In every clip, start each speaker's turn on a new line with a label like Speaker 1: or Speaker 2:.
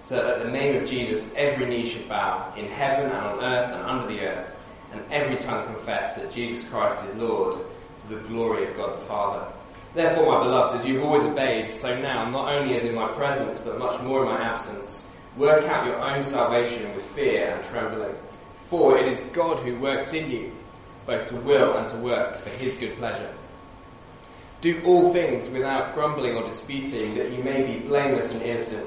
Speaker 1: so that at the name of Jesus every knee should bow, in heaven and on earth and under the earth, and every tongue confess that Jesus Christ is Lord, to the glory of God the Father. Therefore, my beloved, as you've always obeyed, so now, not only as in my presence, but much more in my absence, work out your own salvation with fear and trembling. For it is God who works in you, both to will and to work for his good pleasure. Do all things without grumbling or disputing, that you may be blameless and innocent,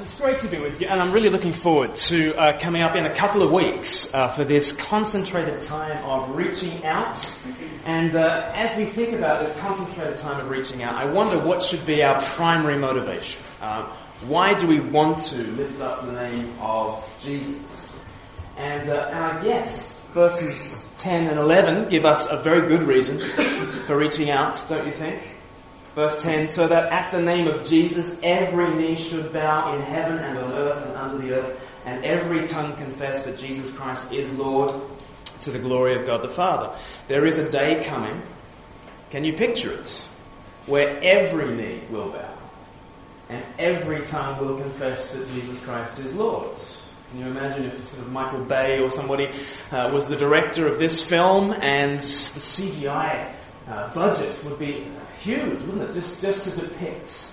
Speaker 2: It's great to be with you, and I'm really looking forward to uh, coming up in a couple of weeks uh, for this concentrated time of reaching out. And uh, as we think about this concentrated time of reaching out, I wonder what should be our primary motivation. Uh, why do we want to lift up the name of Jesus? And, uh, and I guess verses 10 and 11 give us a very good reason for reaching out, don't you think? Verse 10, so that at the name of Jesus every knee should bow in heaven and on earth and under the earth, and every tongue confess that Jesus Christ is Lord to the glory of God the Father. There is a day coming, can you picture it, where every knee will bow and every tongue will confess that Jesus Christ is Lord. Can you imagine if sort of Michael Bay or somebody uh, was the director of this film and the CGI uh, budget would be huge, wouldn't it? Just, just to depict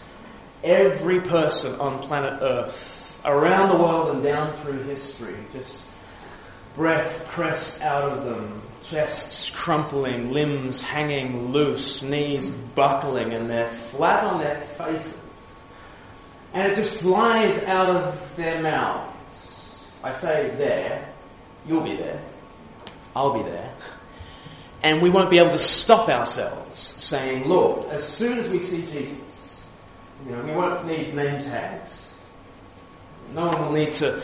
Speaker 2: every person on planet Earth, around the world and down through history, just breath pressed out of them, chests crumpling, limbs hanging loose, knees buckling, and they're flat on their faces. And it just flies out of their mouths. I say there, you'll be there, I'll be there and we won't be able to stop ourselves saying, Lord, as soon as we see Jesus, you know, we won't need name tags. No one will need to,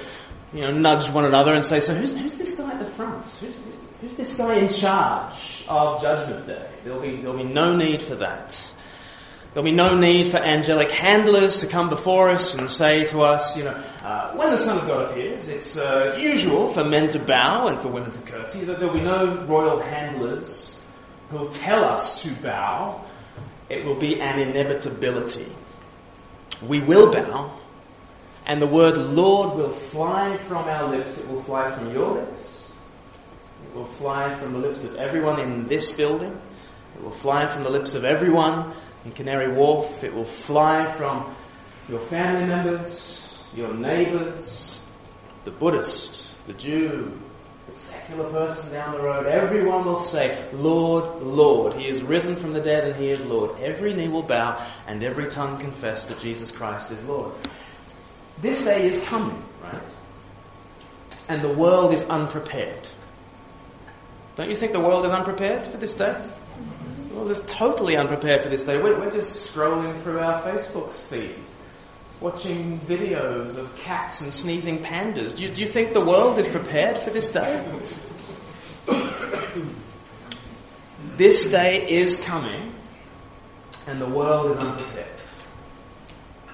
Speaker 2: you know, nudge one another and say, so who's, who's this guy at the front? Who's, who's this guy in charge of Judgment Day? There'll be, there'll be no need for that. There'll be no need for angelic handlers to come before us and say to us, you know, uh, when the Son of God appears, it's uh, usual for men to bow and for women to curtsy. There'll be no royal handlers who'll tell us to bow. It will be an inevitability. We will bow, and the word Lord will fly from our lips. It will fly from your lips. It will fly from the lips of everyone in this building. It will fly from the lips of everyone in Canary Wharf. It will fly from your family members, your neighbours, the Buddhist, the Jew, the secular person down the road. Everyone will say, Lord, Lord. He is risen from the dead and He is Lord. Every knee will bow and every tongue confess that Jesus Christ is Lord. This day is coming, right? And the world is unprepared. Don't you think the world is unprepared for this day? Well, it's totally unprepared for this day. We're, we're just scrolling through our Facebook feed, watching videos of cats and sneezing pandas. Do you, do you think the world is prepared for this day? this day is coming, and the world is unprepared.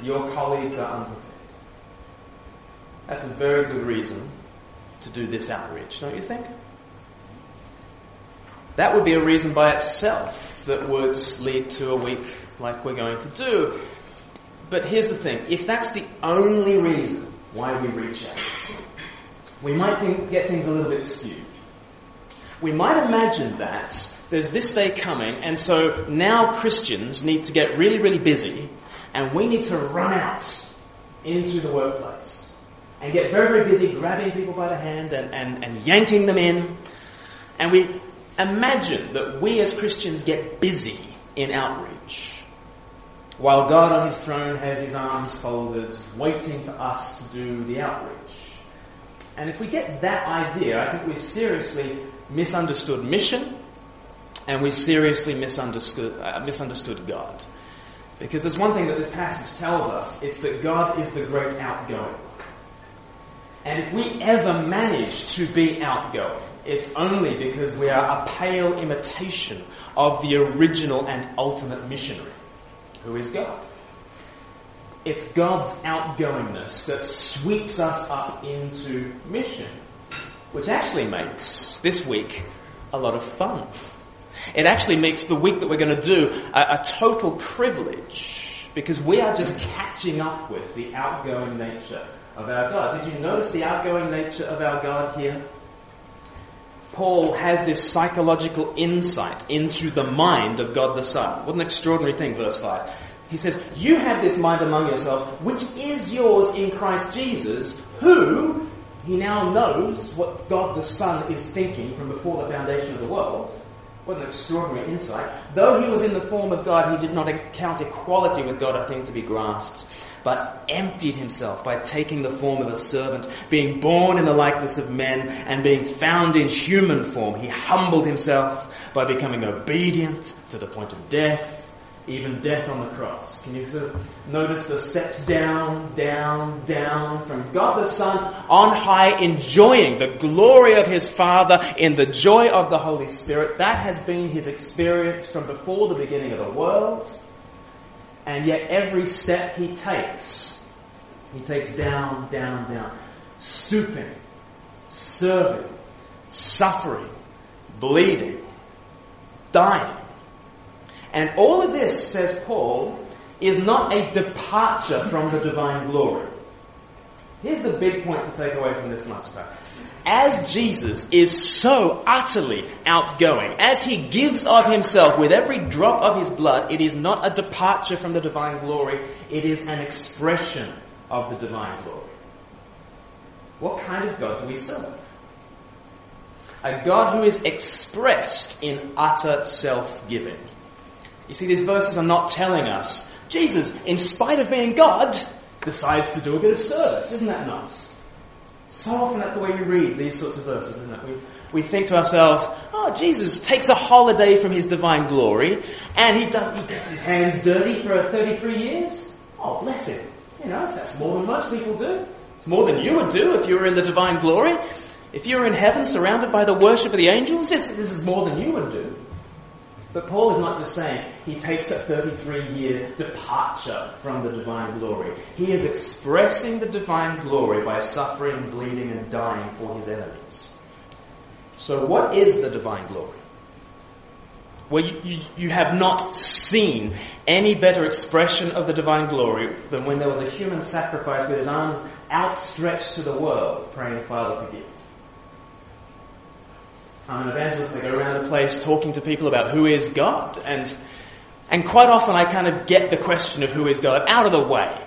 Speaker 2: Your colleagues are unprepared. That's a very good reason to do this outreach, don't you think? That would be a reason by itself that would lead to a week like we're going to do. But here's the thing. If that's the only reason why we reach out, we might think, get things a little bit skewed. We might imagine that there's this day coming and so now Christians need to get really, really busy and we need to run out into the workplace and get very, very busy grabbing people by the hand and, and, and yanking them in. And we imagine that we as Christians get busy in outreach. While God on his throne has his arms folded, waiting for us to do the outreach. And if we get that idea, I think we've seriously misunderstood mission and we've seriously misunderstood, uh, misunderstood God. Because there's one thing that this passage tells us, it's that God is the great outgoing. And if we ever manage to be outgoing, it's only because we are a pale imitation of the original and ultimate missionary, who is God. It's God's outgoingness that sweeps us up into mission, which actually makes this week a lot of fun. It actually makes the week that we're going to do a, a total privilege because we are just catching up with the outgoing nature of our God. Did you notice the outgoing nature of our God here? Paul has this psychological insight into the mind of God the Son. What an extraordinary thing, verse 5. He says, You have this mind among yourselves, which is yours in Christ Jesus, who he now knows what God the Son is thinking from before the foundation of the world. What an extraordinary insight. Though he was in the form of God, he did not count equality with God a thing to be grasped, but emptied himself by taking the form of a servant, being born in the likeness of men, and being found in human form. He humbled himself by becoming obedient to the point of death, even death on the cross. Can you sort of notice the steps down, down, down from God the Son on high, enjoying the glory of His Father in the joy of the Holy Spirit? That has been His experience from before the beginning of the world. And yet every step He takes, He takes down, down, down. Stooping, serving, suffering, bleeding, dying and all of this, says Paul, is not a departure from the divine glory. Here's the big point to take away from this lunchtime. As Jesus is so utterly outgoing, as he gives of himself with every drop of his blood, it is not a departure from the divine glory, it is an expression of the divine glory. What kind of God do we serve? A God who is expressed in utter self-giving. You see, these verses are not telling us Jesus, in spite of being God, decides to do a bit of service. Isn't that nice? So often that's the way we read these sorts of verses, isn't it? We, we think to ourselves, oh, Jesus takes a holiday from his divine glory and he does, he gets his hands dirty for 33 years. Oh, bless him. You know, that's more than most people do. It's more than you would do if you were in the divine glory. If you were in heaven surrounded by the worship of the angels, this is more than you would do. But Paul is not just saying he takes a 33 year departure from the divine glory. He is expressing the divine glory by suffering, bleeding, and dying for his enemies. So what is the divine glory? Well, you, you, you, have not seen any better expression of the divine glory than when there was a human sacrifice with his arms outstretched to the world, praying, Father, forgive. I'm an evangelist. I go around the place talking to people about who is God. And, and quite often I kind of get the question of who is God out of the way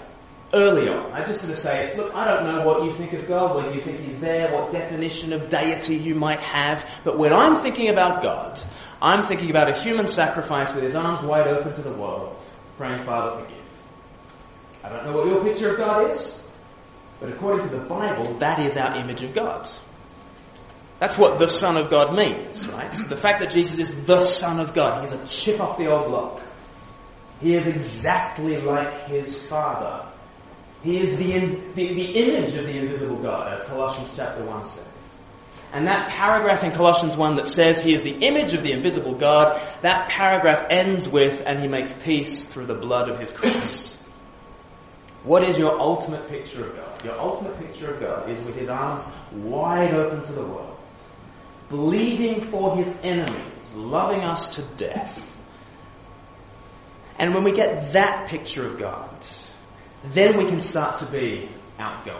Speaker 2: early on. I just sort of say, look, I don't know what you think of God, whether you think He's there, what definition of deity you might have, but when I'm thinking about God, I'm thinking about a human sacrifice with His arms wide open to the world, praying, Father, forgive. I don't know what your picture of God is, but according to the Bible, that is our image of God. That's what the Son of God means, right? The fact that Jesus is the Son of God. He's a chip off the old block. He is exactly like his Father. He is the, in, the, the image of the invisible God, as Colossians chapter 1 says. And that paragraph in Colossians 1 that says he is the image of the invisible God, that paragraph ends with, and he makes peace through the blood of his cross. What is your ultimate picture of God? Your ultimate picture of God is with his arms wide open to the world bleeding for his enemies, loving us to death. And when we get that picture of God, then we can start to be outgoing,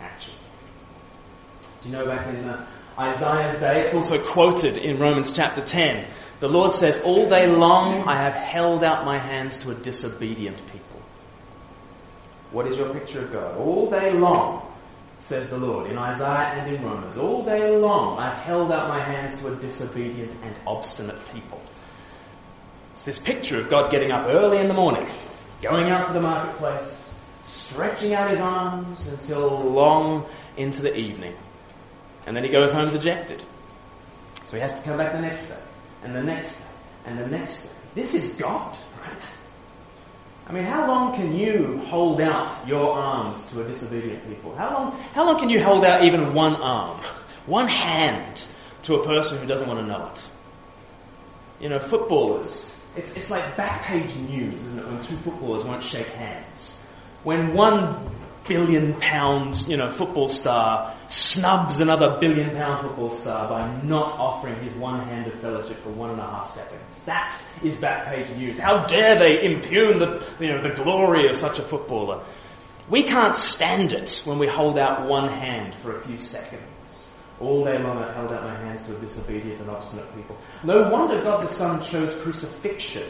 Speaker 2: actually. Do you know back in uh, Isaiah's day, it's also quoted in Romans chapter 10. The Lord says, All day long I have held out my hands to a disobedient people. What is your picture of God? All day long says the Lord, in Isaiah and in Romans. All day long I've held out my hands to a disobedient and obstinate people. It's this picture of God getting up early in the morning, going out to the marketplace, stretching out his arms until long into the evening. And then he goes home dejected. So he has to come back the next day, and the next day, and the next day. This is God, right? I mean, how long can you hold out your arms to a disobedient people? How long, how long can you hold out even one arm, one hand to a person who doesn't want to know it? You know, footballers, it's, it's like back page news, isn't it, when two footballers won't shake hands. When one billion pound, you know, football star snubs another billion pound football star by not offering his one hand of fellowship for one and a half seconds. That is back page news. How dare they impugn the, you know, the glory of such a footballer? We can't stand it when we hold out one hand for a few seconds. All day long I held out my hands to a disobedient and obstinate people. No wonder God the Son chose crucifixion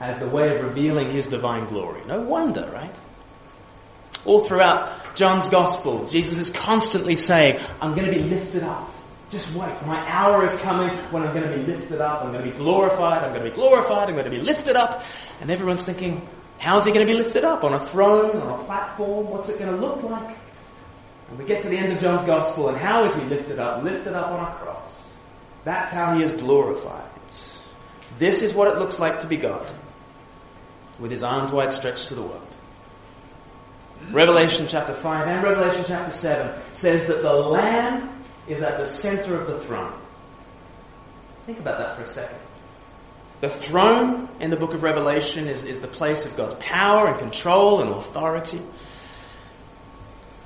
Speaker 2: as the way of revealing his divine glory. No wonder, right? All throughout John's Gospel, Jesus is constantly saying, I'm going to be lifted up. Just wait. My hour is coming when I'm going to be lifted up. I'm going to be glorified. I'm going to be glorified. I'm going to be lifted up. And everyone's thinking, how's he going to be lifted up? On a throne? On a platform? What's it going to look like? And we get to the end of John's Gospel, and how is he lifted up? Lifted up on a cross. That's how he is glorified. This is what it looks like to be God, with his arms wide stretched to the world. Revelation chapter 5 and Revelation chapter 7 says that the Lamb is at the center of the throne. Think about that for a second. The throne in the book of Revelation is, is the place of God's power and control and authority.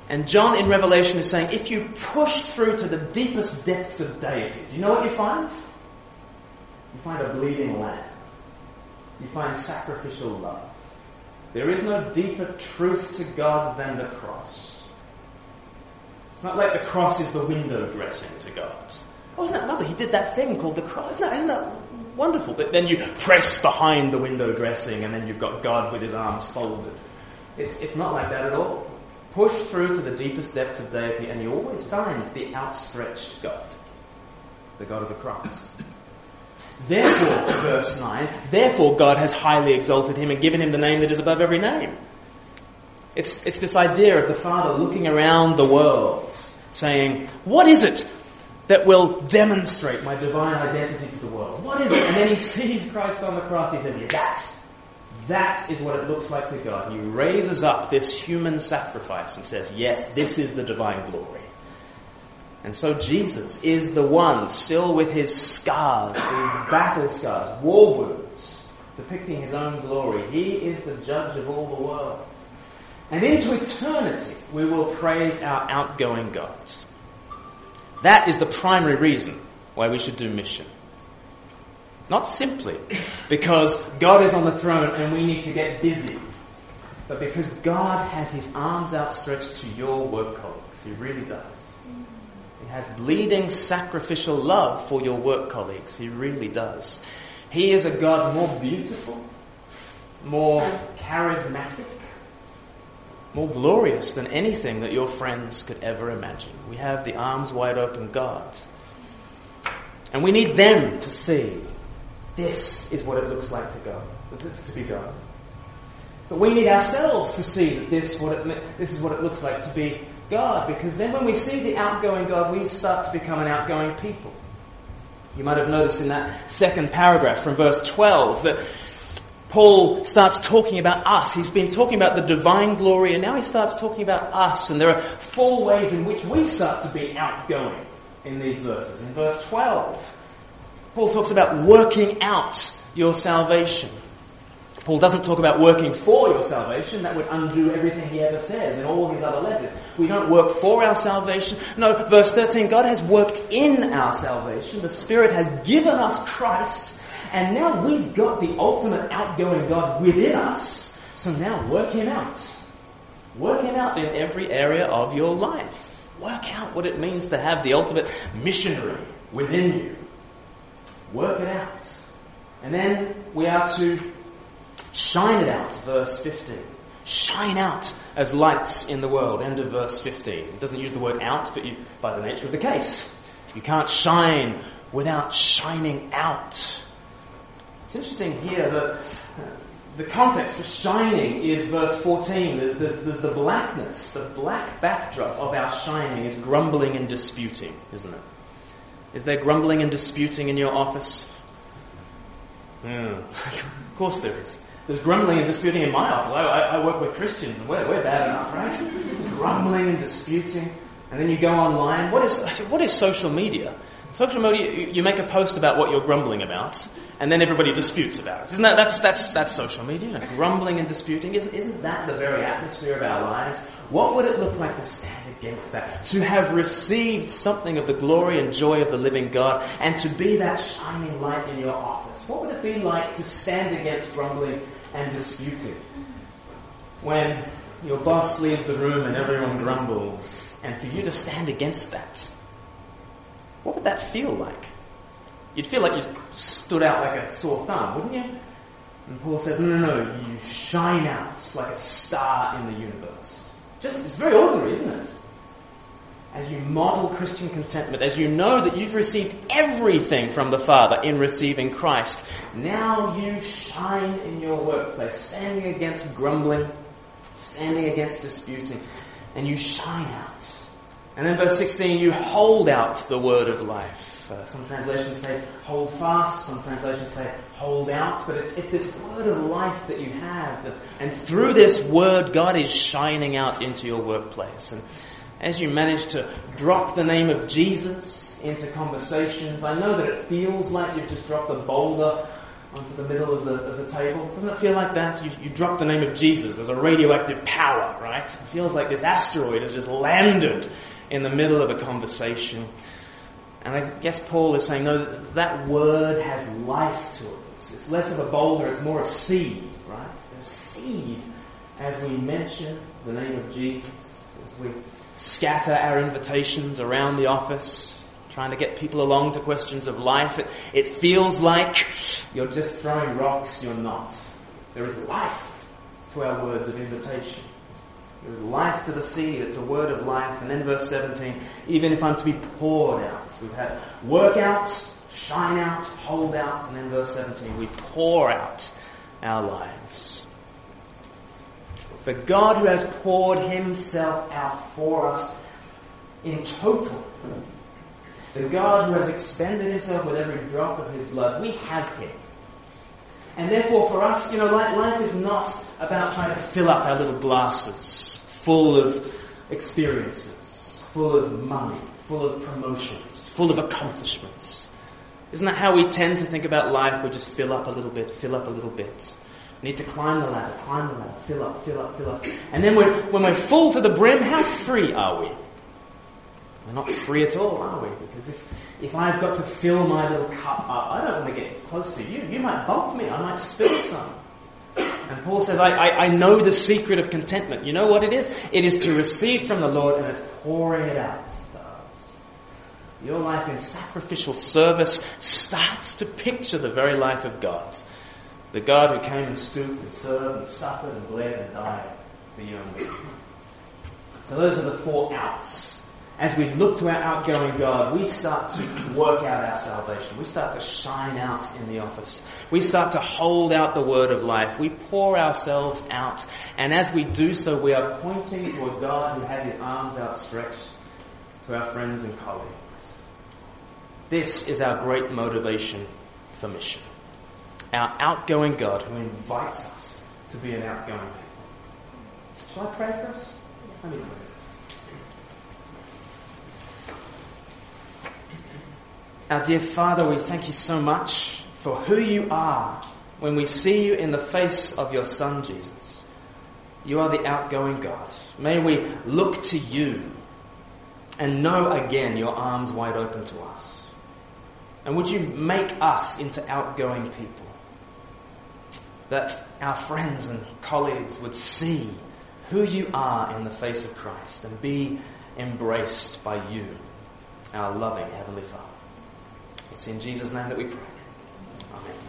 Speaker 2: And John in Revelation is saying, if you push through to the deepest depths of deity, do you know what you find? You find a bleeding lamb. You find sacrificial love. There is no deeper truth to God than the cross. It's not like the cross is the window dressing to God. Oh, isn't that lovely? He did that thing called the cross. Isn't that, isn't that wonderful? But then you press behind the window dressing and then you've got God with his arms folded. It's, it's not like that at all. Push through to the deepest depths of deity and you always find the outstretched God. The God of the cross. Therefore, verse 9, therefore God has highly exalted him and given him the name that is above every name. It's, it's this idea of the Father looking around the world, saying, what is it that will demonstrate my divine identity to the world? What is it? And then he sees Christ on the cross, he says, yeah, that, that is what it looks like to God. He raises up this human sacrifice and says, yes, this is the divine glory. And so Jesus is the one still with his scars, his battle scars, war wounds, depicting his own glory. He is the judge of all the world. And into eternity we will praise our outgoing God. That is the primary reason why we should do mission. Not simply because God is on the throne and we need to get busy, but because God has his arms outstretched to your work colleagues. He really does. He has bleeding sacrificial love for your work colleagues. He really does. He is a God more beautiful, more charismatic, more glorious than anything that your friends could ever imagine. We have the arms wide open God. And we need them to see this is what it looks like to God, to be God. But we need ourselves to see that this, what it, this is what it looks like to be God, because then when we see the outgoing God, we start to become an outgoing people. You might have noticed in that second paragraph from verse 12 that Paul starts talking about us. He's been talking about the divine glory and now he starts talking about us. And there are four ways in which we start to be outgoing in these verses. In verse 12, Paul talks about working out your salvation. Paul doesn't talk about working for your salvation. That would undo everything he ever says in all his other letters. We don't work for our salvation. No, verse 13, God has worked in our salvation. The Spirit has given us Christ. And now we've got the ultimate outgoing God within us. So now work Him out. Work Him out in every area of your life. Work out what it means to have the ultimate missionary within you. Work it out. And then we are to Shine it out, verse 15. shine out as lights in the world. End of verse 15. It doesn't use the word out, but you, by the nature of the case. You can't shine without shining out. It's interesting here that uh, the context for shining is verse 14. There's, there's, there's, the blackness, the black backdrop of our shining is grumbling and disputing, isn't it? Is there grumbling and disputing in your office? Mm. of course there is. There's grumbling and disputing in my office. I, I, I work with Christians. And we're, we're bad enough, right? grumbling and disputing. And then you go online. What is, what is social media? Social media, you make a post about what you're grumbling about, and then everybody disputes about it. Isn't that, that's, that's, that's social media, you know, grumbling and disputing. Isn't, isn't that the very atmosphere of our lives? What would it look like to stand against that? To have received something of the glory and joy of the living God, and to be that shining light in your office. What would it be like to stand against grumbling and disputing? When your boss leaves the room and everyone grumbles, and for you to stand against that. What would that feel like? You'd feel like you stood out like a sore thumb, wouldn't you? And Paul says, no, no, no, you shine out like a star in the universe. Just, it's very ordinary, isn't it? As you model Christian contentment, as you know that you've received everything from the Father in receiving Christ, now you shine in your workplace, standing against grumbling, standing against disputing, and you shine out. And then verse 16, you hold out the word of life. Uh, some translations say hold fast, some translations say hold out, but it's, it's this word of life that you have. That, and through this word, God is shining out into your workplace. And as you manage to drop the name of Jesus into conversations, I know that it feels like you've just dropped a boulder onto the middle of the, of the table. Doesn't it feel like that? You, you drop the name of Jesus. There's a radioactive power, right? It feels like this asteroid has just landed in the middle of a conversation. And I guess Paul is saying, no, that word has life to it. It's, it's less of a boulder, it's more of seed, right? There's seed as we mention the name of Jesus, as we scatter our invitations around the office, trying to get people along to questions of life. It, it feels like you're just throwing rocks, you're not. There is life to our words of invitation. There is life to the seed. It's a word of life. And then verse 17, even if I'm to be poured out. We've had work out, shine out, hold out. And then verse 17, we pour out our lives. For God who has poured himself out for us in total. The God who has expended himself with every drop of his blood. We have him. And therefore for us, you know, life is not about trying to fill up our little glasses full of experiences, full of money, full of promotions, full of accomplishments. Isn't that how we tend to think about life? We just fill up a little bit, fill up a little bit. Need to climb the ladder, climb the ladder, fill up, fill up, fill up. And then we're, when we're full to the brim, how free are we? We're not free at all, are we? Because if, if I've got to fill my little cup up, I don't want to get close to you. You might bump me. I might spill some. And Paul says, I, I, I, know the secret of contentment. You know what it is? It is to receive from the Lord and it's pouring it out to us. Your life in sacrificial service starts to picture the very life of God. The God who came and stooped and served and suffered and bled and died for you and me. So those are the four outs as we look to our outgoing God, we start to work out our salvation. We start to shine out in the office. We start to hold out the word of life. We pour ourselves out. And as we do so, we are pointing to a God who has his arms outstretched to our friends and colleagues. This is our great motivation for mission. Our outgoing God who invites us to be an outgoing people. Shall I pray for us? Let me pray. Our dear Father, we thank you so much for who you are when we see you in the face of your Son, Jesus. You are the outgoing God. May we look to you and know again your arms wide open to us. And would you make us into outgoing people? That our friends and colleagues would see who you are in the face of Christ and be embraced by you, our loving Heavenly Father. It's in Jesus' name that we pray. Amen.